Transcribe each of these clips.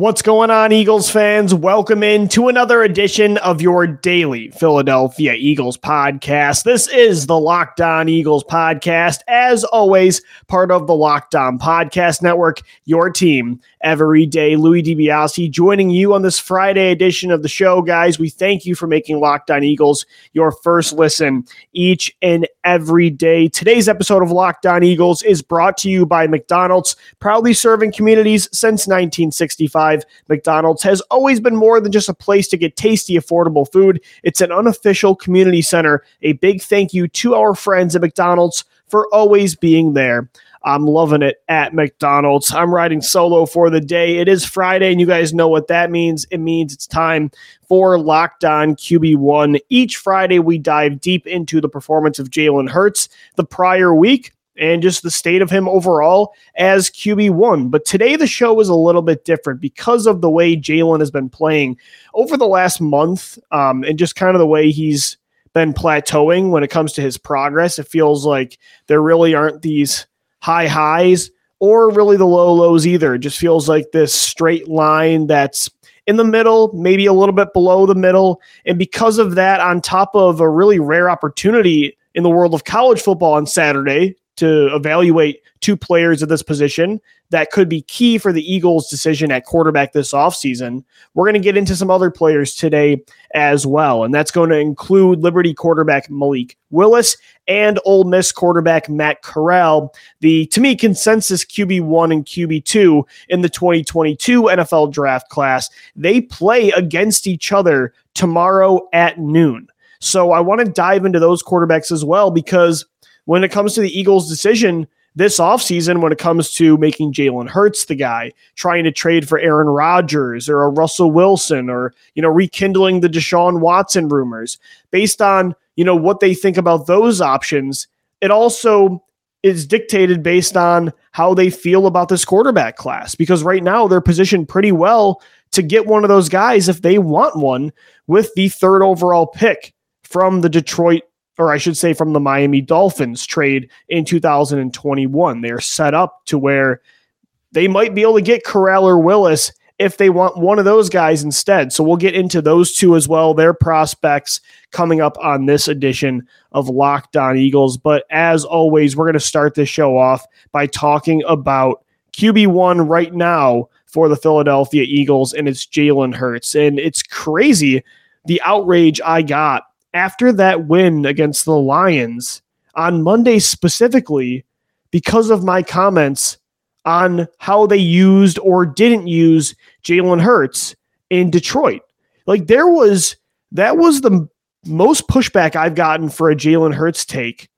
What's going on, Eagles fans? Welcome in to another edition of your daily Philadelphia Eagles podcast. This is the Locked On Eagles podcast, as always, part of the Locked On Podcast Network, your team every day. Louis DiBiase joining you on this Friday edition of the show, guys. We thank you for making Locked On Eagles your first listen each and every day. Today's episode of Locked On Eagles is brought to you by McDonald's, proudly serving communities since 1965. McDonald's has always been more than just a place to get tasty, affordable food. It's an unofficial community center. A big thank you to our friends at McDonald's for always being there. I'm loving it at McDonald's. I'm riding solo for the day. It is Friday, and you guys know what that means. It means it's time for Locked On QB1. Each Friday, we dive deep into the performance of Jalen Hurts the prior week and just the state of him overall as QB1. But today the show is a little bit different because of the way Jalen has been playing over the last month um, and just kind of the way he's been plateauing when it comes to his progress. It feels like there really aren't these high highs or really the low lows either. It just feels like this straight line that's in the middle, maybe a little bit below the middle. And because of that, on top of a really rare opportunity in the world of college football on Saturday to evaluate two players at this position that could be key for the Eagles' decision at quarterback this offseason. We're going to get into some other players today as well, and that's going to include Liberty quarterback Malik Willis and Ole Miss quarterback Matt Corral, the to me consensus QB1 and QB2 in the 2022 NFL draft class. They play against each other tomorrow at noon. So I want to dive into those quarterbacks as well because when it comes to the Eagles' decision this offseason, when it comes to making Jalen Hurts the guy, trying to trade for Aaron Rodgers or a Russell Wilson or, you know, rekindling the Deshaun Watson rumors, based on, you know, what they think about those options, it also is dictated based on how they feel about this quarterback class. Because right now they're positioned pretty well to get one of those guys if they want one with the third overall pick from the Detroit or I should say from the Miami Dolphins trade in 2021. They're set up to where they might be able to get Corral or Willis if they want one of those guys instead. So we'll get into those two as well, their prospects coming up on this edition of Locked On Eagles. But as always, we're going to start this show off by talking about QB1 right now for the Philadelphia Eagles, and it's Jalen Hurts. And it's crazy the outrage I got after that win against the Lions on Monday specifically because of my comments on how they used or didn't use Jalen Hurts in Detroit. Like there was that was the most pushback I've gotten for a Jalen Hurts take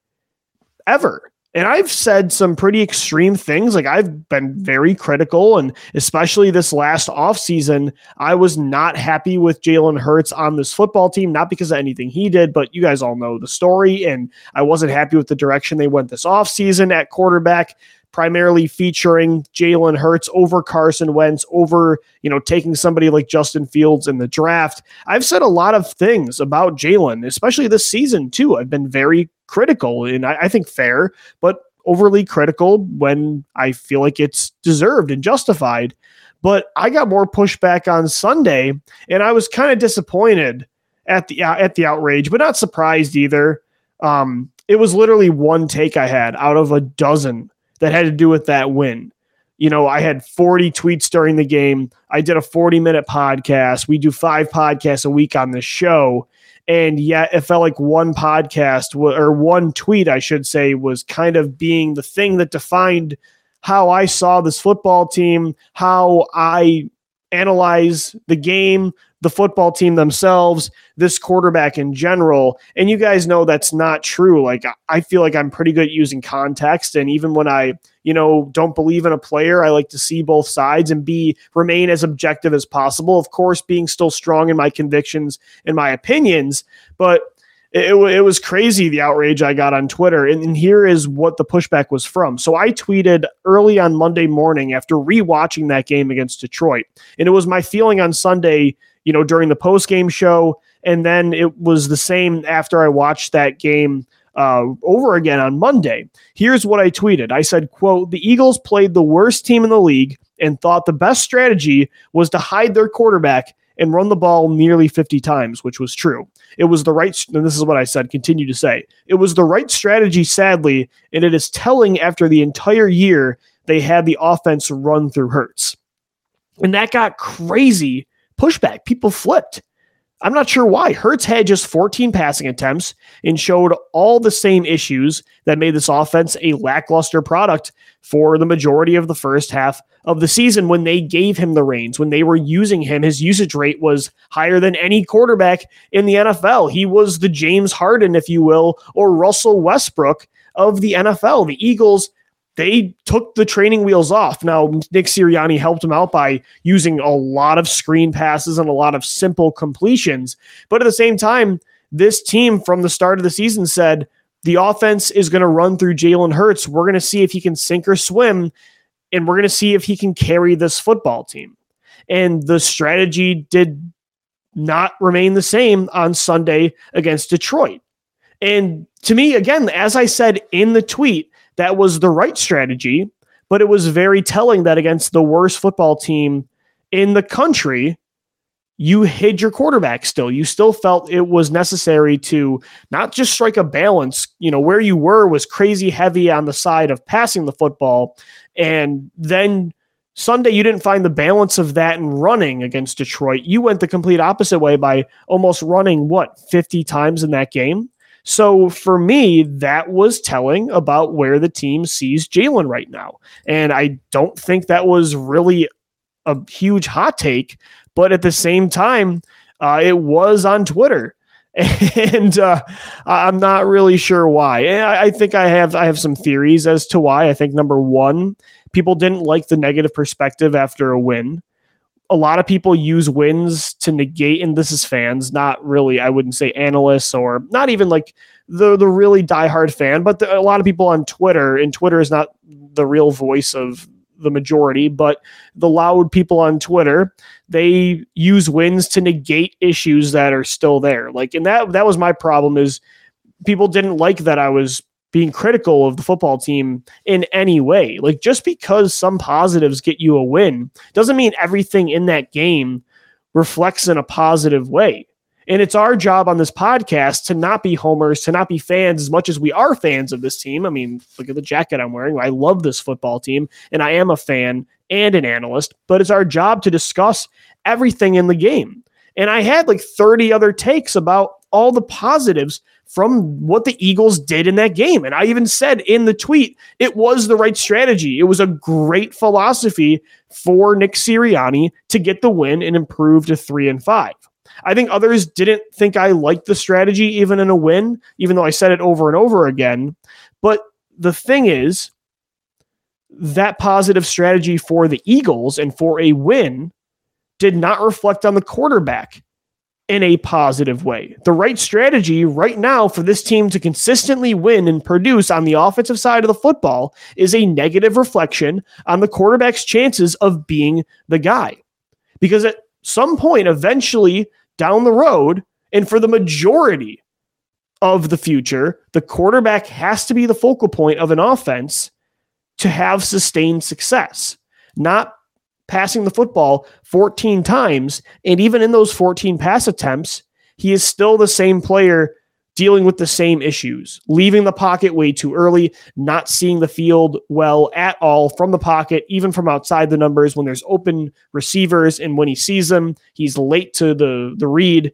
ever. And I've said some pretty extreme things. Like I've been very critical, and especially this last offseason, I was not happy with Jalen Hurts on this football team, not because of anything he did, but you guys all know the story. And I wasn't happy with the direction they went this offseason at quarterback, primarily featuring Jalen Hurts over Carson Wentz, over, you know, taking somebody like Justin Fields in the draft. I've said a lot of things about Jalen, especially this season, too. I've been very critical, and I, I think fair, but overly critical when I feel like it's deserved and justified. But I got more pushback on Sunday, and I was kind of disappointed at the at the outrage, but not surprised either. Um, it was literally one take I had out of a dozen that had to do with that win. You know, I had 40 tweets during the game. I did a 40 minute podcast. We do five podcasts a week on this show and yet it felt like one podcast or one tweet i should say was kind of being the thing that defined how i saw this football team how i analyze the game the football team themselves, this quarterback in general. And you guys know that's not true. Like, I feel like I'm pretty good at using context. And even when I, you know, don't believe in a player, I like to see both sides and be remain as objective as possible. Of course, being still strong in my convictions and my opinions. But it, it, was crazy the outrage I got on Twitter. And, and, here is what the pushback was from. So I tweeted early on Monday morning after rewatching that game against Detroit. And it was my feeling on Sunday, you know, during the post game show. And then it was the same after I watched that game uh, over again on Monday. Here's what I tweeted. I said, quote, the Eagles played the worst team in the league and thought the best strategy was to hide their quarterback and run the ball nearly 50 times, which was true. It was the right, and this is what I said, continue to say. It was the right strategy, sadly, and it is telling after the entire year they had the offense run through Hurts. And that got crazy pushback. People flipped. I'm not sure why. Hurts had just 14 passing attempts and showed all the same issues that made this offense a lackluster product for the majority of the first half of the season when they gave him the reins, when they were using him. His usage rate was higher than any quarterback in the NFL. He was the James Harden, if you will, or Russell Westbrook of the NFL. The Eagles they took the training wheels off. Now, Nick Sirianni helped him out by using a lot of screen passes and a lot of simple completions. But at the same time, this team from the start of the season said the offense is going to run through Jalen Hurts. We're going to see if he can sink or swim, and we're going to see if he can carry this football team. And the strategy did not remain the same on Sunday against Detroit. And to me, again, as I said in the tweet, that was the right strategy, but it was very telling that against the worst football team in the country, you hid your quarterback still. You still felt it was necessary to not just strike a balance. You know, where you were was crazy heavy on the side of passing the football. And then Sunday, you didn't find the balance of that in running against Detroit. You went the complete opposite way by almost running, what, 50 times in that game? So for me, that was telling about where the team sees Jalen right now. And I don't think that was really a huge hot take, but at the same time, uh, it was on Twitter. and uh, I'm not really sure why. I, I think I have I have some theories as to why. I think number one, people didn't like the negative perspective after a win a lot of people use wins to negate, and this is fans, not really, I wouldn't say analysts or not even like the the really diehard fan, but the, a lot of people on Twitter, and Twitter is not the real voice of the majority, but the loud people on Twitter, they use wins to negate issues that are still there. Like, and that that was my problem is people didn't like that I was being critical of the football team in any way. Like just because some positives get you a win doesn't mean everything in that game reflects in a positive way. And it's our job on this podcast to not be homers, to not be fans as much as we are fans of this team. I mean, look at the jacket I'm wearing. I love this football team and I am a fan and an analyst, but it's our job to discuss everything in the game. And I had like 30 other takes about all the positives from what the Eagles did in that game. And I even said in the tweet, it was the right strategy. It was a great philosophy for Nick Sirianni to get the win and improve to three and five. I think others didn't think I liked the strategy even in a win, even though I said it over and over again. But the thing is, that positive strategy for the Eagles and for a win did not reflect on the quarterback in a positive way. The right strategy right now for this team to consistently win and produce on the offensive side of the football is a negative reflection on the quarterback's chances of being the guy. Because at some point, eventually down the road, and for the majority of the future, the quarterback has to be the focal point of an offense to have sustained success, not passing the football 14 times. And even in those 14 pass attempts, he is still the same player dealing with the same issues, leaving the pocket way too early, not seeing the field well at all from the pocket, even from outside the numbers when there's open receivers. And when he sees them, he's late to the, the read.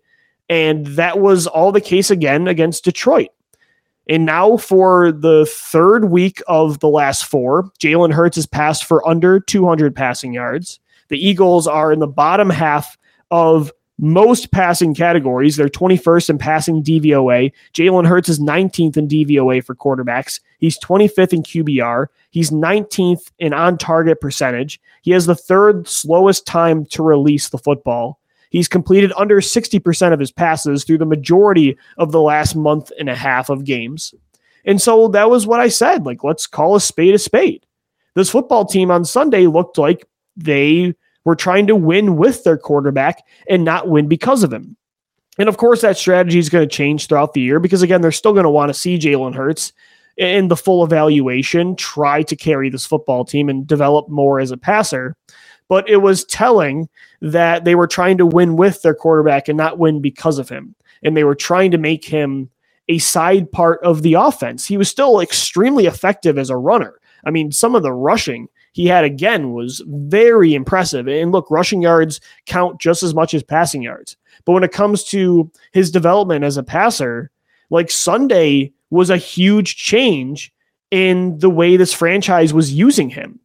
And that was all the case again against Detroit. And now for the third week of the last four, Jalen Hurts has passed for under 200 passing yards. The Eagles are in the bottom half of most passing categories. They're 21st in passing DVOA. Jalen Hurts is 19th in DVOA for quarterbacks. He's 25th in QBR. He's 19th in on target percentage. He has the third slowest time to release the football. He's completed under 60% of his passes through the majority of the last month and a half of games. And so that was what I said. Like, let's call a spade a spade. This football team on Sunday looked like they were trying to win with their quarterback and not win because of him. And of course, that strategy is going to change throughout the year because, again, they're still going to want to see Jalen Hurts in the full evaluation, try to carry this football team and develop more as a passer. But it was telling that they were trying to win with their quarterback and not win because of him. And they were trying to make him a side part of the offense. He was still extremely effective as a runner. I mean, some of the rushing he had again was very impressive. And look, rushing yards count just as much as passing yards. But when it comes to his development as a passer, like Sunday was a huge change in the way this franchise was using him.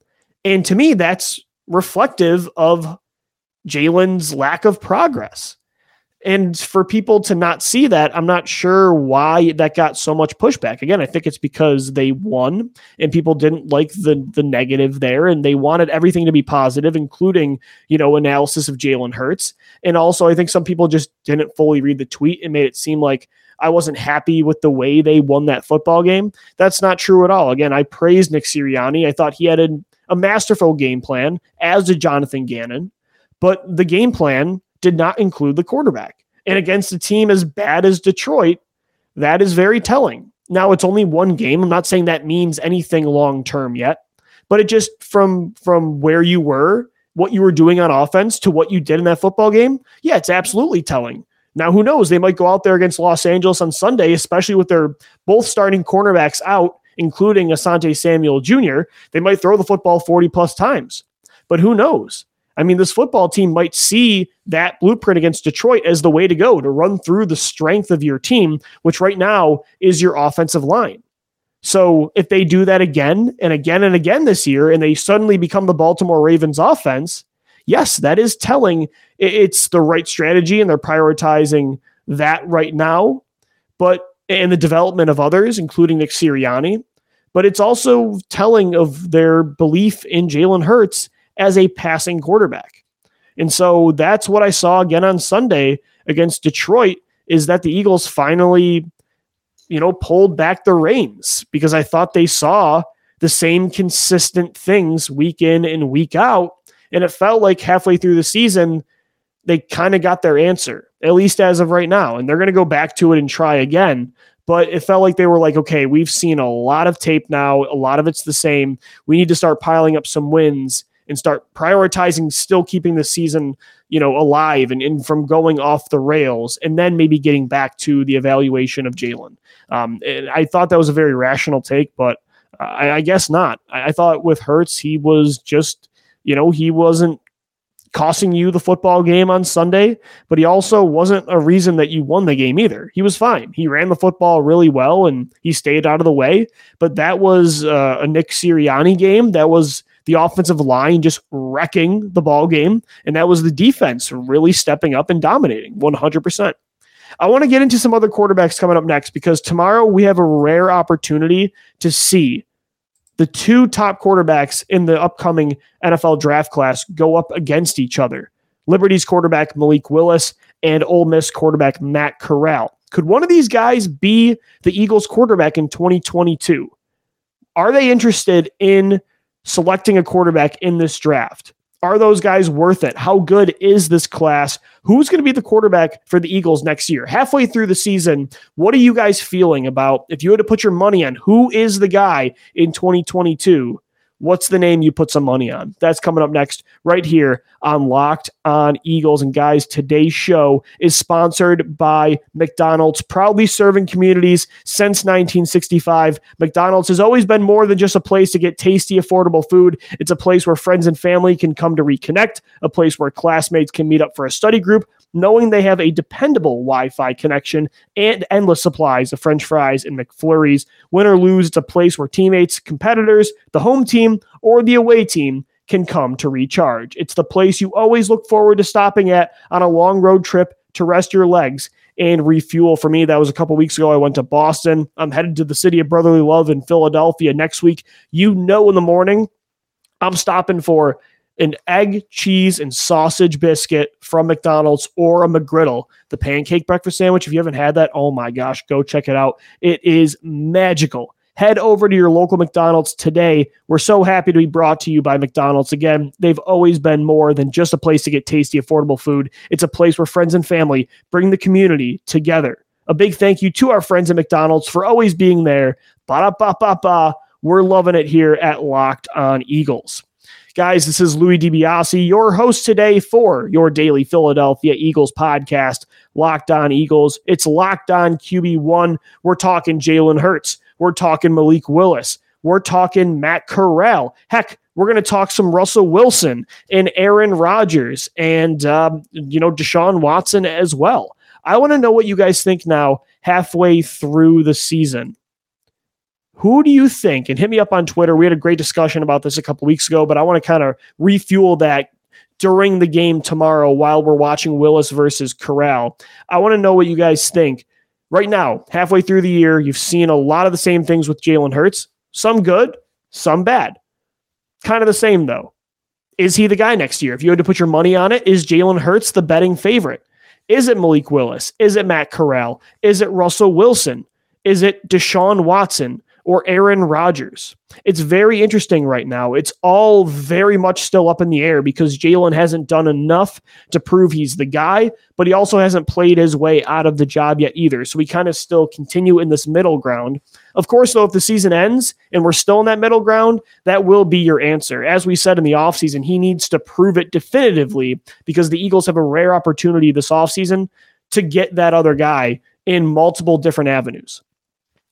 And to me, that's reflective of Jalen's lack of progress. And for people to not see that, I'm not sure why that got so much pushback. Again, I think it's because they won and people didn't like the the negative there and they wanted everything to be positive, including, you know, analysis of Jalen Hurts. And also I think some people just didn't fully read the tweet and made it seem like I wasn't happy with the way they won that football game. That's not true at all. Again, I praised Nick Sirianni. I thought he had a, a masterful game plan, as did Jonathan Gannon. But the game plan did not include the quarterback. And against a team as bad as Detroit, that is very telling. Now it's only one game. I'm not saying that means anything long term yet, but it just from from where you were, what you were doing on offense to what you did in that football game, yeah, it's absolutely telling. Now who knows? They might go out there against Los Angeles on Sunday, especially with their both starting cornerbacks out, including Asante Samuel Jr. They might throw the football 40 plus times. But who knows? I mean, this football team might see that blueprint against Detroit as the way to go to run through the strength of your team, which right now is your offensive line. So if they do that again and again and again this year, and they suddenly become the Baltimore Ravens offense, yes, that is telling it's the right strategy and they're prioritizing that right now. But and the development of others, including Nick Sirianni. But it's also telling of their belief in Jalen Hurts as a passing quarterback. And so that's what I saw again on Sunday against Detroit is that the Eagles finally, you know, pulled back the reins because I thought they saw the same consistent things week in and week out. And it felt like halfway through the season, they kind of got their answer, at least as of right now. And they're going to go back to it and try again. But it felt like they were like, okay, we've seen a lot of tape now. A lot of it's the same. We need to start piling up some wins and start prioritizing still keeping the season you know alive and, and from going off the rails and then maybe getting back to the evaluation of jalen um, i thought that was a very rational take but I, I, guess not I, I thought with Hurts he was just you know he wasn't costing you the football game on Sunday, but he also wasn't a reason that you won the game either. He was fine. He ran the football really well and he stayed out of the way. But that was uh, a Nick Sirianni game. That was the offensive line just wrecking the ball game, and that was the defense really stepping up and dominating 100%. I want to get into some other quarterbacks coming up next because tomorrow we have a rare opportunity to see the two top quarterbacks in the upcoming NFL draft class go up against each other. Liberty's quarterback Malik Willis and Ole Miss quarterback Matt Corral. Could one of these guys be the Eagles quarterback in 2022? Are they interested in selecting a quarterback in this draft. Are those guys worth it? How good is this class? Who's going to be the quarterback for the Eagles next year? Halfway through the season, what are you guys feeling about if you had to put your money on who is the guy in 2022 What's the name you put some money on? That's coming up next, right here on Locked on Eagles. And guys, today's show is sponsored by McDonald's, proudly serving communities since 1965. McDonald's has always been more than just a place to get tasty, affordable food. It's a place where friends and family can come to reconnect, a place where classmates can meet up for a study group, knowing they have a dependable Wi Fi connection and endless supplies of French fries and McFlurries. Win or lose, it's a place where teammates, competitors, the home team, or the away team can come to recharge. It's the place you always look forward to stopping at on a long road trip to rest your legs and refuel. For me, that was a couple weeks ago. I went to Boston. I'm headed to the city of brotherly love in Philadelphia next week. You know, in the morning, I'm stopping for an egg, cheese, and sausage biscuit from McDonald's or a McGriddle. The pancake breakfast sandwich, if you haven't had that, oh my gosh, go check it out. It is magical. Head over to your local McDonald's today. We're so happy to be brought to you by McDonald's. Again, they've always been more than just a place to get tasty, affordable food. It's a place where friends and family bring the community together. A big thank you to our friends at McDonald's for always being there. Ba da ba ba ba. We're loving it here at Locked On Eagles. Guys, this is Louis DiBiase, your host today for your daily Philadelphia Eagles podcast, Locked On Eagles. It's Locked On QB1. We're talking Jalen Hurts. We're talking Malik Willis. We're talking Matt Corral. Heck, we're going to talk some Russell Wilson and Aaron Rodgers and, um, you know, Deshaun Watson as well. I want to know what you guys think now, halfway through the season. Who do you think? And hit me up on Twitter. We had a great discussion about this a couple weeks ago, but I want to kind of refuel that during the game tomorrow while we're watching Willis versus Corral. I want to know what you guys think. Right now, halfway through the year, you've seen a lot of the same things with Jalen Hurts. Some good, some bad. Kind of the same, though. Is he the guy next year? If you had to put your money on it, is Jalen Hurts the betting favorite? Is it Malik Willis? Is it Matt Corral? Is it Russell Wilson? Is it Deshaun Watson? Or Aaron Rodgers. It's very interesting right now. It's all very much still up in the air because Jalen hasn't done enough to prove he's the guy, but he also hasn't played his way out of the job yet either. So we kind of still continue in this middle ground. Of course, though, if the season ends and we're still in that middle ground, that will be your answer. As we said in the offseason, he needs to prove it definitively because the Eagles have a rare opportunity this offseason to get that other guy in multiple different avenues.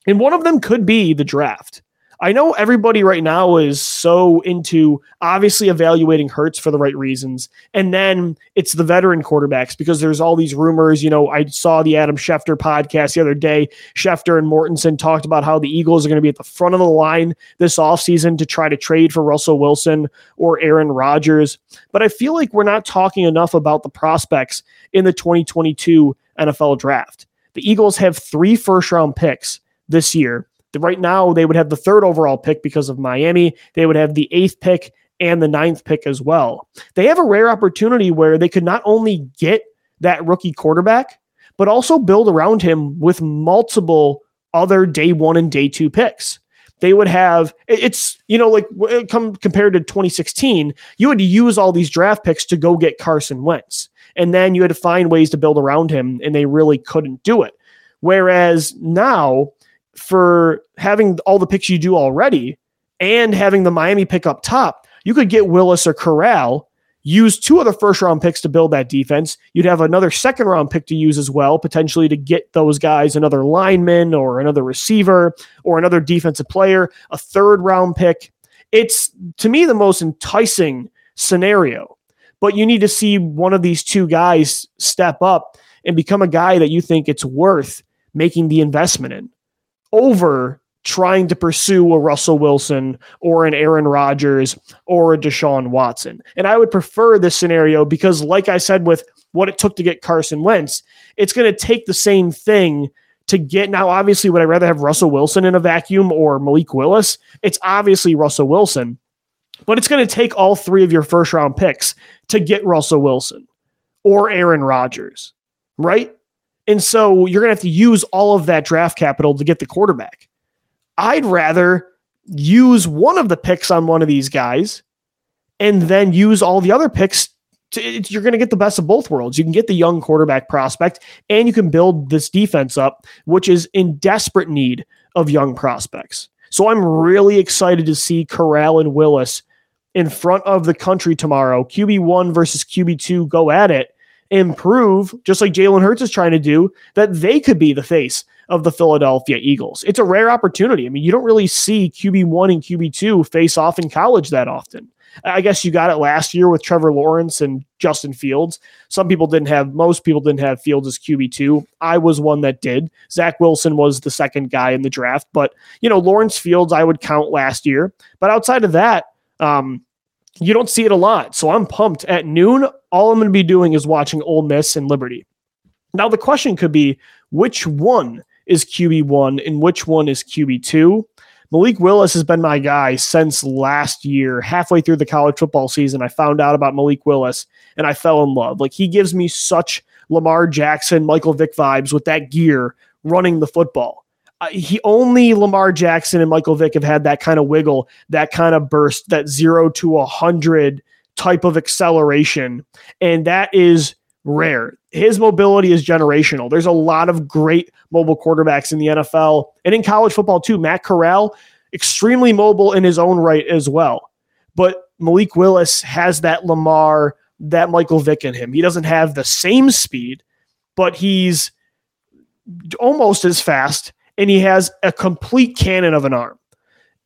And one of them could be the draft. I know everybody right now is so into obviously evaluating Hurts for the right reasons. And then it's the veteran quarterbacks because there's all these rumors. You know, I saw the Adam Schefter podcast the other day. Schefter and Mortensen talked about how the Eagles are going to be at the front of the line this offseason to try to trade for Russell Wilson or Aaron Rodgers. But I feel like we're not talking enough about the prospects in the 2022 NFL draft. The Eagles have three first round picks this year. Right now, they would have the third overall pick because of Miami. They would have the eighth pick and the ninth pick as well. They have a rare opportunity where they could not only get that rookie quarterback, but also build around him with multiple other day one and day two picks. They would have it's you know like come compared to 2016, you had to use all these draft picks to go get Carson Wentz, and then you had to find ways to build around him, and they really couldn't do it. Whereas now for having all the picks you do already and having the Miami pick up top, you could get Willis or Corral, use two other first round picks to build that defense. You'd have another second round pick to use as well, potentially to get those guys another lineman or another receiver or another defensive player, a third round pick. It's to me the most enticing scenario. But you need to see one of these two guys step up and become a guy that you think it's worth making the investment in over trying to pursue a Russell Wilson or an Aaron Rodgers or a Deshaun Watson. And I would prefer this scenario because, like I said, with what it took to get Carson Wentz, it's going to take the same thing to get. Now, obviously, would I rather have Russell Wilson in a vacuum or Malik Willis? It's obviously Russell Wilson, but it's going to take all three of your first round picks to get Russell Wilson or Aaron Rodgers, right? And so you're going to have to use all of that draft capital to get the quarterback. I'd rather use one of the picks on one of these guys and then use all the other picks. To, you're going to get the best of both worlds. You can get the young quarterback prospect and you can build this defense up, which is in desperate need of young prospects. So I'm really excited to see Corral and Willis in front of the country tomorrow. QB1 versus QB2 go at it improve, just like Jalen Hurts is trying to do, that they could be the face of the Philadelphia Eagles. It's a rare opportunity. I mean, you don't really see QB1 and QB2 face off in college that often. I guess you got it last year with Trevor Lawrence and Justin Fields. Some people didn't have, most people didn't have Fields as QB2. I was one that did. Zach Wilson was the second guy in the draft. But, you know, Lawrence Fields, I would count last year. But outside of that, um, you don't see it a lot. So I'm pumped. At noon, all I'm going to be doing is watching Ole Miss and Liberty. Now, the question could be which one is QB1 and which one is QB2? Malik Willis has been my guy since last year. Halfway through the college football season, I found out about Malik Willis and I fell in love. Like he gives me such Lamar Jackson, Michael Vick vibes with that gear running the football. Uh, he only Lamar Jackson and Michael Vick have had that kind of wiggle, that kind of burst, that zero to a hundred type of acceleration, and that is rare. His mobility is generational. There's a lot of great mobile quarterbacks in the NFL and in college football too. Matt Corral, extremely mobile in his own right as well, but Malik Willis has that Lamar, that Michael Vick in him. He doesn't have the same speed, but he's almost as fast and he has a complete cannon of an arm.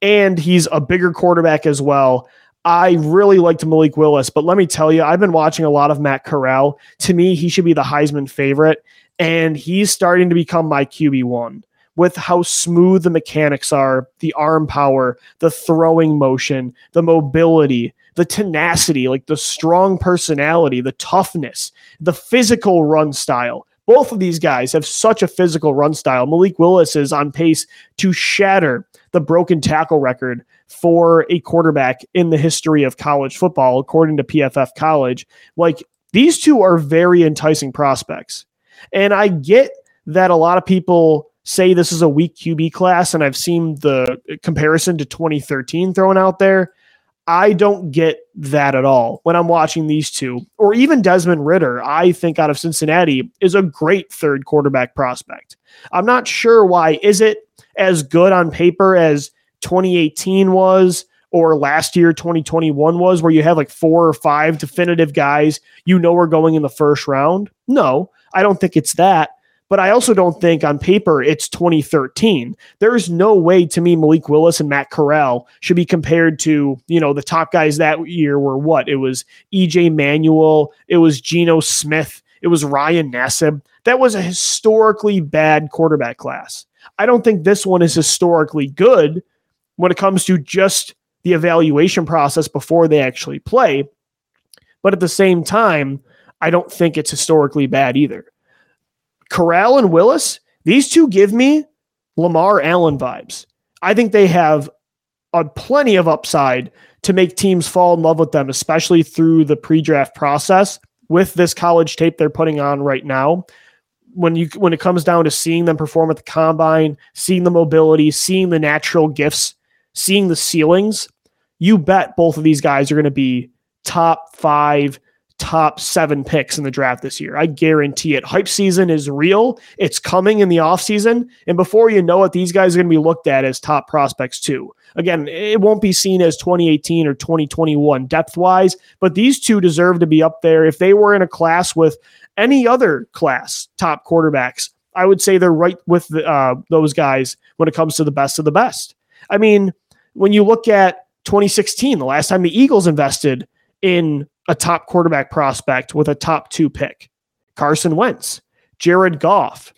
And he's a bigger quarterback as well. I really liked Malik Willis, but let me tell you, I've been watching a lot of Matt Corral. To me, he should be the Heisman favorite, and he's starting to become my QB1 with how smooth the mechanics are, the arm power, the throwing motion, the mobility, the tenacity, like the strong personality, the toughness, the physical run style. Both of these guys have such a physical run style. Malik Willis is on pace to shatter the broken tackle record for a quarterback in the history of college football, according to PFF College. Like these two are very enticing prospects. And I get that a lot of people say this is a weak QB class, and I've seen the comparison to 2013 thrown out there. I don't get that at all when I'm watching these two, or even Desmond Ridder, I think out of Cincinnati is a great third quarterback prospect. I'm not sure why. Is it as good on paper as 2018 was, or last year 2021 was, where you have like four or five definitive guys you know are going in the first round? No, I don't think it's that. But I also don't think on paper it's 2013. There is no way to me Malik Willis and Matt Corral should be compared to, you know, the top guys that year were what? It was EJ Manuel, it was Geno Smith, it was Ryan Nassib. That was a historically bad quarterback class. I don't think this one is historically good when it comes to just the evaluation process before they actually play. But at the same time, I don't think it's historically bad either. Corral and Willis, these two give me Lamar Allen vibes. I think they have a plenty of upside to make teams fall in love with them, especially through the pre-draft process with this college tape they're putting on right now. When you when it comes down to seeing them perform at the combine, seeing the mobility, seeing the natural gifts, seeing the ceilings, you bet both of these guys are going to be top five top seven picks in the draft this year. I guarantee it. Hype season is real. It's coming in the offseason. And before you know it, these guys are going to be looked at as top prospects too. Again, it won't be seen as 2018 or 2021 depth wise, but these two deserve to be up there. If they were in a class with any other class top quarterbacks, I would say they're right with the, uh, those guys when it comes to the best of the best. I mean, when you look at 2016, the last time the Eagles invested in a top quarterback prospect with a top two pick. Carson Wentz, Jared Goff,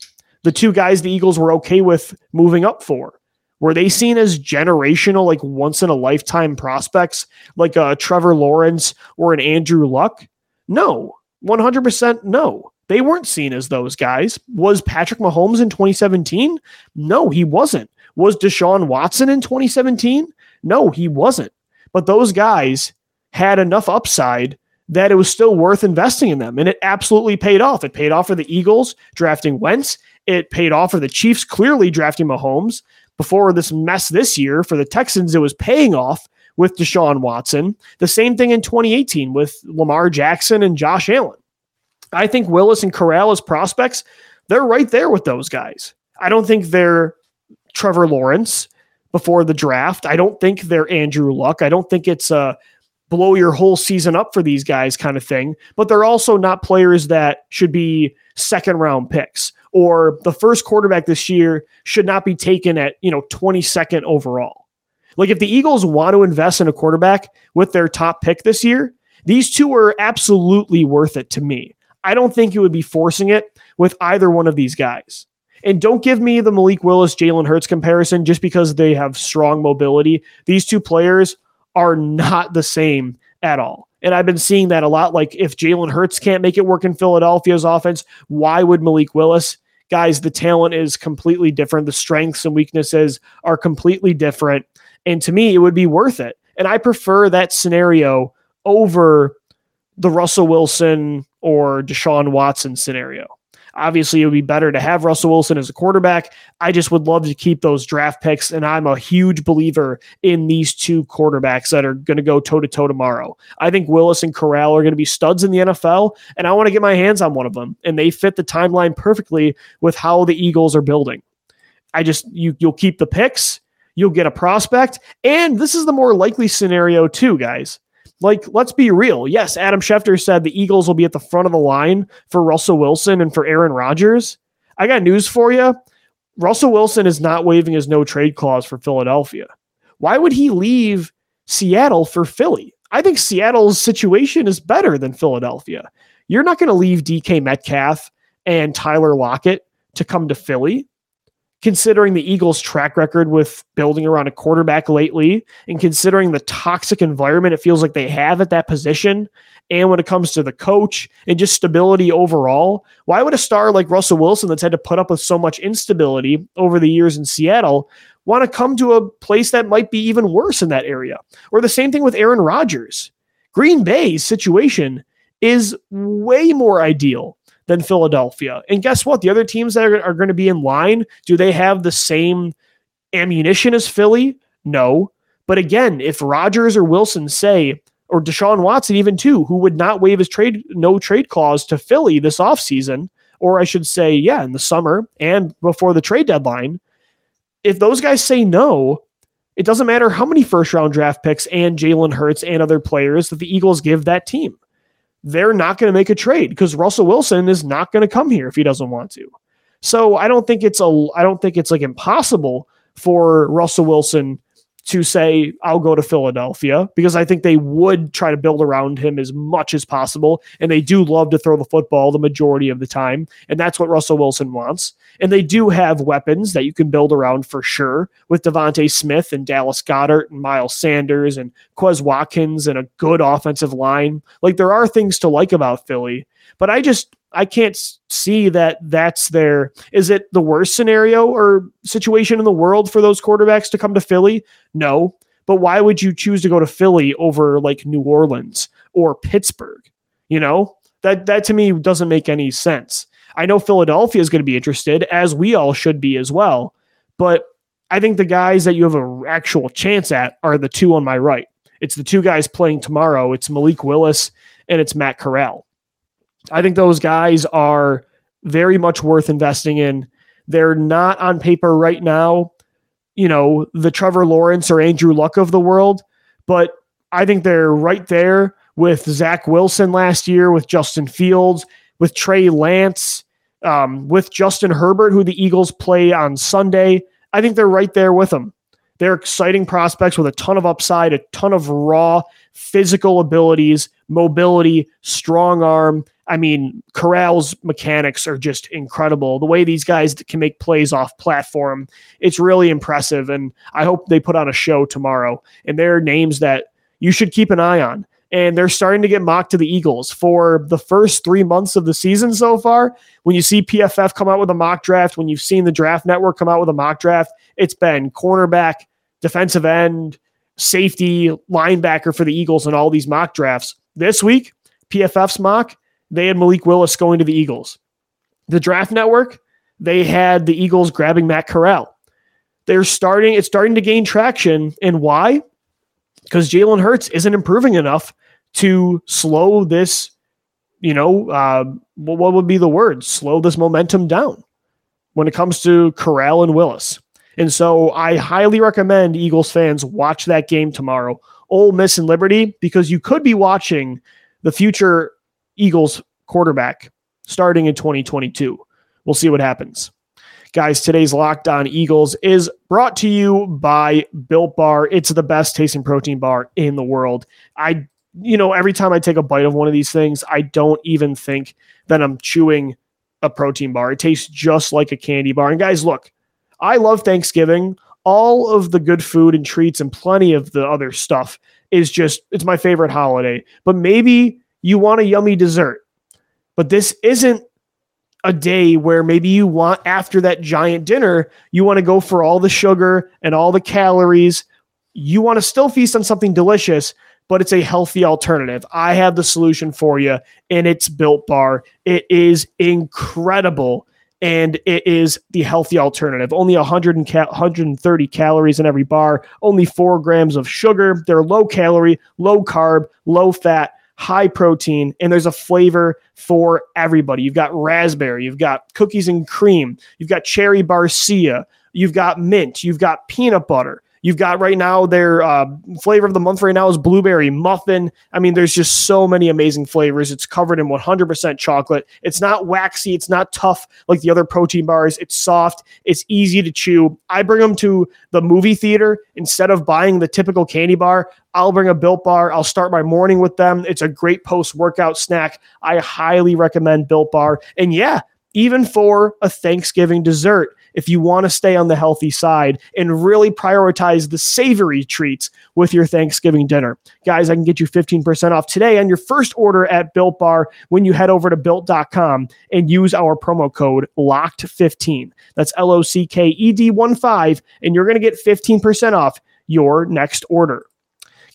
the two guys the Eagles were okay with moving up for. Were they seen as generational, like once in a lifetime prospects, like a Trevor Lawrence or an Andrew Luck? No, 100% no. They weren't seen as those guys. Was Patrick Mahomes in 2017? No, he wasn't. Was Deshaun Watson in 2017? No, he wasn't. But those guys had enough upside that it was still worth investing in them. And it absolutely paid off. It paid off for the Eagles drafting Wentz. It paid off for the Chiefs clearly drafting Mahomes. Before this mess this year for the Texans, it was paying off with Deshaun Watson. The same thing in 2018 with Lamar Jackson and Josh Allen. I think Willis and Corral as prospects, they're right there with those guys. I don't think they're Trevor Lawrence before the draft. I don't think they're Andrew Luck. I don't think it's a blow your whole season up for these guys kind of thing, but they're also not players that should be second round picks or the first quarterback this year should not be taken at, you know, 22nd overall. Like if the Eagles want to invest in a quarterback with their top pick this year, these two are absolutely worth it to me. I don't think you would be forcing it with either one of these guys. And don't give me the Malik Willis Jalen Hurts comparison just because they have strong mobility. These two players are not the same at all. And I've been seeing that a lot. Like if Jalen Hurts can't make it work in Philadelphia's offense, why would Malik Willis guys, the talent is completely different. The strengths and weaknesses are completely different. And to me, it would be worth it. And I prefer that scenario over the Russell Wilson or Deshaun Watson scenario. Obviously, it would be better to have Russell Wilson as a quarterback. I just would love to keep those draft picks, and I'm a huge believer in these two quarterbacks that are going to go toe to toe tomorrow. I think Willis and Corral are going to be studs in the NFL, and I want to get my hands on one of them, and they fit the timeline perfectly with how the Eagles are building. I just you you'll keep the picks, you'll get a prospect, and this is the more likely scenario too, guys. Like, let's be real. Yes, Adam Schefter said the Eagles will be at the front of the line for Russell Wilson and for Aaron Rodgers. I got news for you. Russell Wilson is not waiving his no trade clause for Philadelphia. Why would he leave Seattle for Philly? I think Seattle's situation is better than Philadelphia. You're not going to leave DK Metcalf and Tyler Lockett to come to Philly considering the Eagles' track record with building around a quarterback lately, and considering the toxic environment it feels like they have at that position, and when it comes to the coach and just stability overall, why would a star like Russell Wilson, that's had to put up with so much instability over the years in Seattle, want to come to a place that might be even worse in that area? Or the same thing with Aaron Rodgers. Green Bay's situation is way more ideal than Philadelphia. And guess what? The other teams that are, are going to be in line, do they have the same ammunition as Philly? No. But again, if Rodgers or Wilson say, or Deshaun Watson even too, who would not waive his trade no trade clause to Philly this offseason, or I should say, yeah, in the summer and before the trade deadline, if those guys say no, it doesn't matter how many first round draft picks and Jalen Hurts and other players that the Eagles give that team they're not going to make a trade because Russell Wilson is not going to come here if he doesn't want to. So I don't think it's a I don't think it's like impossible for Russell Wilson to say, I'll go to Philadelphia because I think they would try to build around him as much as possible. And they do love to throw the football the majority of the time. And that's what Russell Wilson wants. And they do have weapons that you can build around for sure with DeVonta Smith and Dallas Goedert and Miles Sanders and Quez Watkins and a good offensive line. Like there are things to like about Philly. But I just I can't see that that's their. Is it the worst scenario or situation in the world for those quarterbacks to come to Philly? No. But why would you choose to go to Philly over like New Orleans or Pittsburgh? You know, that that to me doesn't make any sense. I know Philadelphia is going to be interested, as we all should be as well. But I think the guys that you have an actual chance at are the two on my right. It's the two guys playing tomorrow. It's Malik Willis and it's Matt Corral. I think those guys are very much worth investing in. They're not on paper right now, you know, the Trevor Lawrence or Andrew Luck of the world, but I think they're right there with Zach Wilson last year, with Justin Fields, with Trey Lance, um, with Justin Herbert, who the Eagles play on Sunday. I think they're right there with them. They're exciting prospects with a ton of upside, a ton of raw physical abilities, mobility, strong arm. I mean, Corral's mechanics are just incredible. The way these guys can make plays off platform, it's really impressive. And I hope they put on a show tomorrow. And they're names that you should keep an eye on. And they're starting to get mocked to the Eagles for the first three months of the season so far. When you see PFF come out with a mock draft, when you've seen the draft network come out with a mock draft, it's been cornerback, defensive end, safety, linebacker for the Eagles in all these mock drafts. This week, PFF's mock, they had Malik Willis going to the Eagles. The draft network, they had the Eagles grabbing Matt Corral. They're starting, it's starting to gain traction. And why? Because Jalen Hurts isn't improving enough to slow this, you know, uh, what would be the word? Slow this momentum down when it comes to Corral and Willis. And so I highly recommend Eagles fans watch that game tomorrow, Ole Miss and Liberty, because you could be watching the future Eagles quarterback starting in 2022. We'll see what happens. Guys, today's Locked On Eagles is brought to you by Built Bar. It's the best tasting protein bar in the world. I, you know, every time I take a bite of one of these things, I don't even think that I'm chewing a protein bar. It tastes just like a candy bar. And guys, look, I love Thanksgiving. All of the good food and treats and plenty of the other stuff is just, it's my favorite holiday. But maybe you want a yummy dessert, but this isn't a day where maybe you want after that giant dinner, you want to go for all the sugar and all the calories. You want to still feast on something delicious, but it's a healthy alternative. I have the solution for you, and it's Built Bar. It is incredible, and it is the healthy alternative. Only 100 and ca- 130 calories in every bar, only four grams of sugar. They're low calorie, low carb, low fat high protein, and there's a flavor for everybody. You've got raspberry, you've got cookies and cream, you've got cherry barcia, you've got mint, you've got peanut butter. You've got right now their uh, flavor of the month right now is blueberry muffin. I mean, there's just so many amazing flavors. It's covered in 100% chocolate. It's not waxy. It's not tough like the other protein bars. It's soft. It's easy to chew. I bring them to the movie theater instead of buying the typical candy bar. I'll bring a built bar. I'll start my morning with them. It's a great post workout snack. I highly recommend built bar. And yeah, even for a Thanksgiving dessert, if you want to stay on the healthy side and really prioritize the savory treats with your Thanksgiving dinner. Guys, I can get you 15% off today on your first order at Built Bar when you head over to built.com and use our promo code LOCKED15. That's L O C K E D 1 5, and you're going to get 15% off your next order.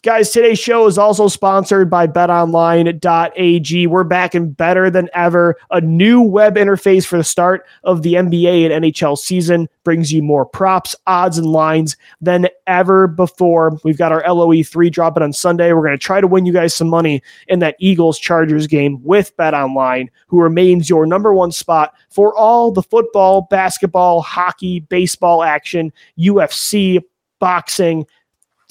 Guys, today's show is also sponsored by betonline.ag. We're back and better than ever. A new web interface for the start of the NBA and NHL season brings you more props, odds, and lines than ever before. We've got our LOE3 dropping on Sunday. We're going to try to win you guys some money in that Eagles Chargers game with BetOnline, who remains your number one spot for all the football, basketball, hockey, baseball action, UFC, boxing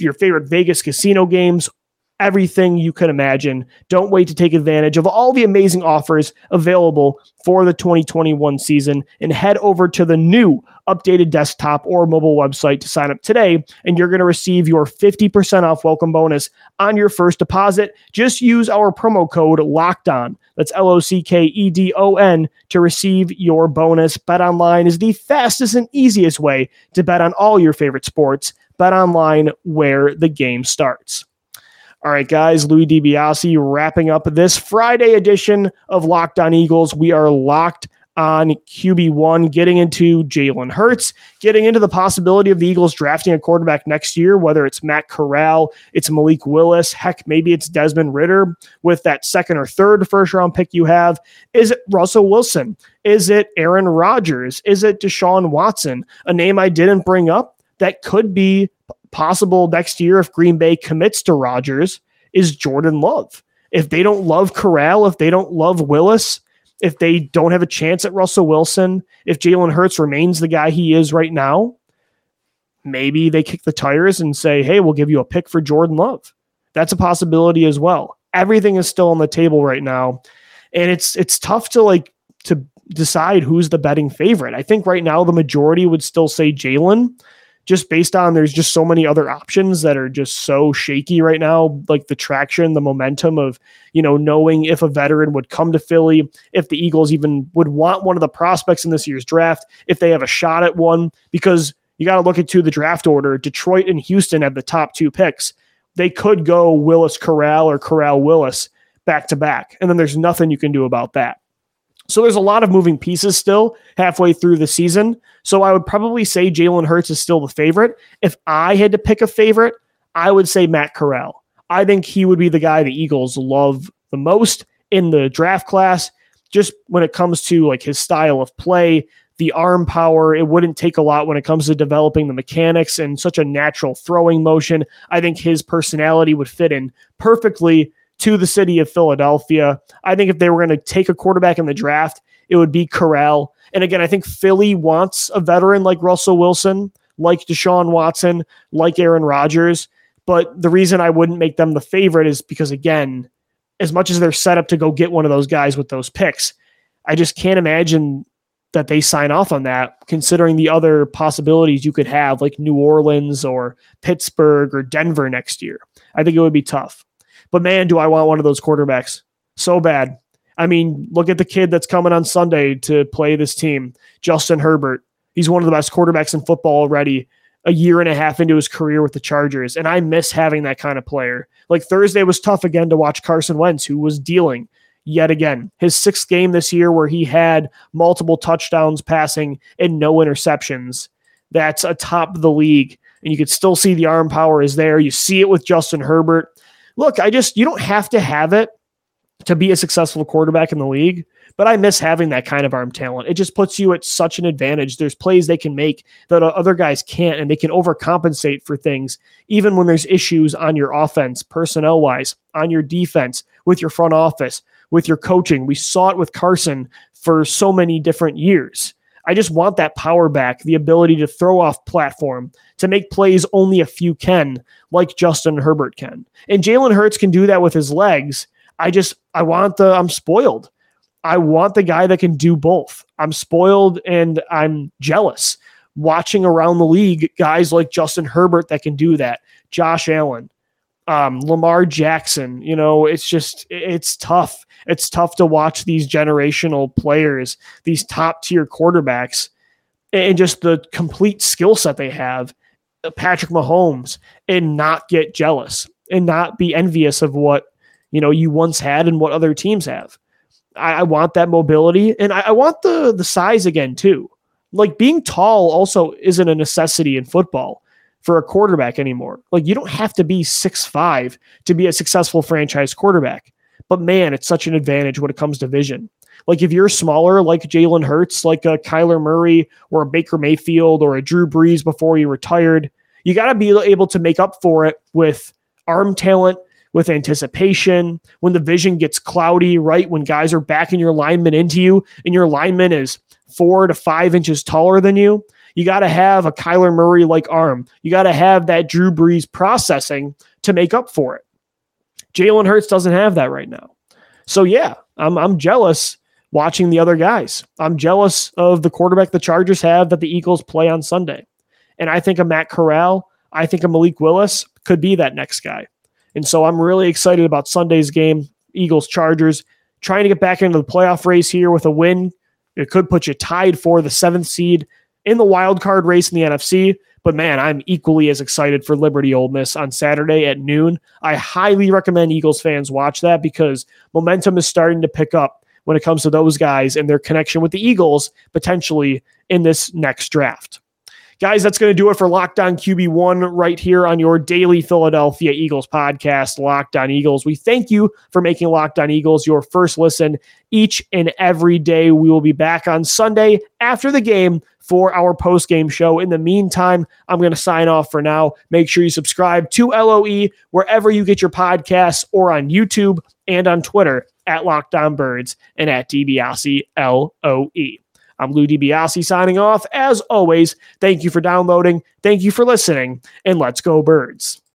your favorite Vegas casino games, everything you can imagine. Don't wait to take advantage of all the amazing offers available for the 2021 season and head over to the new updated desktop or mobile website to sign up today and you're going to receive your 50% off welcome bonus on your first deposit. Just use our promo code locked on. That's L O C K E D O N to receive your bonus. Bet online is the fastest and easiest way to bet on all your favorite sports bet online where the game starts. All right, guys, Louis DiBiase wrapping up this Friday edition of Locked On Eagles. We are locked on QB1, getting into Jalen Hurts, getting into the possibility of the Eagles drafting a quarterback next year, whether it's Matt Corral, it's Malik Willis, heck, maybe it's Desmond Ridder with that second or third first round pick you have. Is it Russell Wilson? Is it Aaron Rodgers? Is it Deshaun Watson? A name I didn't bring up that could be possible next year if Green Bay commits to Rodgers is Jordan Love. If they don't love Corral, if they don't love Willis, if they don't have a chance at Russell Wilson, if Jalen Hurts remains the guy he is right now, maybe they kick the tires and say, hey, we'll give you a pick for Jordan Love. That's a possibility as well. Everything is still on the table right now. And it's it's tough to like to decide who's the betting favorite. I think right now the majority would still say Jalen just based on there's just so many other options that are just so shaky right now like the traction the momentum of you know knowing if a veteran would come to philly if the eagles even would want one of the prospects in this year's draft if they have a shot at one because you got to look into the draft order detroit and houston have the top two picks. They could go willis corral or corral willis back to back and then there's nothing you can do about that so there's a lot of moving pieces still halfway through the season. So I would probably say Jalen Hurts is still the favorite. If I had to pick a favorite, I would say Matt Corral. I think he would be the guy the Eagles love the most in the draft class. Just when it comes to like his style of play, the arm power, it wouldn't take a lot when it comes to developing the mechanics and such a natural throwing motion. I think his personality would fit in perfectly to the city of Philadelphia. I think if they were going to take a quarterback in the draft, it would be Corral. And again, I think Philly wants a veteran like Russell Wilson, like Deshaun Watson, like Aaron Rodgers. But the reason I wouldn't make them the favorite is because, again, as much as they're set up to go get one of those guys with those picks, I just can't imagine that they sign off on that, considering the other possibilities you could have, like New Orleans or Pittsburgh or Denver next year. I think it would be tough. But man, do I want one of those quarterbacks so bad. I mean, look at the kid that's coming on Sunday to play this team, Justin Herbert. He's one of the best quarterbacks in football already, a year and a half into his career with the Chargers. And I miss having that kind of player. Like Thursday was tough again to watch Carson Wentz, who was dealing. yet again. His sixth game this year where he had multiple touchdowns passing and no interceptions. That's atop the league. And you could still see the arm power is there. You see it with Justin Herbert. Look, I just, you don't have to have it to be a successful quarterback in the league, but I miss having that kind of arm talent. It just puts you at such an advantage. There's plays they can make that other guys can't, and they can overcompensate for things, even when there's issues on your offense, personnel wise, on your defense, with your front office, with your coaching. We saw it with Carson for so many different years. I just want that power back, the ability to throw off platform, to make plays only a few can, like Justin Herbert can. And Jalen Hurts can do that with his legs. I just, I want the, I'm spoiled. I want the guy that can do both. I'm spoiled and I'm jealous watching around the league guys like Justin Herbert that can do that, Josh Allen, um, Lamar Jackson. You know, it's just, it's tough. It's tough to watch these generational players, these top tier quarterbacks, and just the complete skill set they have, Patrick Mahomes, and not get jealous and not be envious of what you know you once had and what other teams have. I, I want that mobility and I, I want the the size again too. Like being tall also isn't a necessity in football for a quarterback anymore. Like you don't have to be six five to be a successful franchise quarterback. But man, it's such an advantage when it comes to vision. Like if you're smaller, like Jalen Hurts, like a Kyler Murray or a Baker Mayfield or a Drew Brees before he retired, you got to be able to make up for it with arm talent, with anticipation, when the vision gets cloudy, right? When guys are backing your lineman into you and your lineman is four to five inches taller than you, you got to have a Kyler Murray like arm. You got to have that Drew Brees processing to make up for it. Jalen Hurts doesn't have that right now. So, yeah, I'm, I'm jealous watching the other guys. I'm jealous of the quarterback the Chargers have that the Eagles play on Sunday. And I think a Matt Corral, I think a Malik Willis could be that next guy. And so I'm really excited about Sunday's game, Eagles Chargers, trying to get back into the playoff race here with a win. It could put you tied for the seventh seed in the wild card race in the NFC. But man, I'm equally as excited for Liberty Ole Miss on Saturday at noon. I highly recommend Eagles fans watch that because momentum is starting to pick up when it comes to those guys and their connection with the Eagles potentially in this next draft. Guys, that's going to do it for Locked On QB1 right here on your daily Philadelphia Eagles podcast, Locked On Eagles. We thank you for making Locked On Eagles your first listen each and every day. We will be back on Sunday after the game for our post game show. In the meantime, I'm going to sign off for now. Make sure you subscribe to LOE wherever you get your podcasts or on YouTube and on Twitter at Locked On Birds and at DiBiase LOE. I'm Lou DiBiase signing off. As always, thank you for downloading, thank you for listening, and let's go, birds.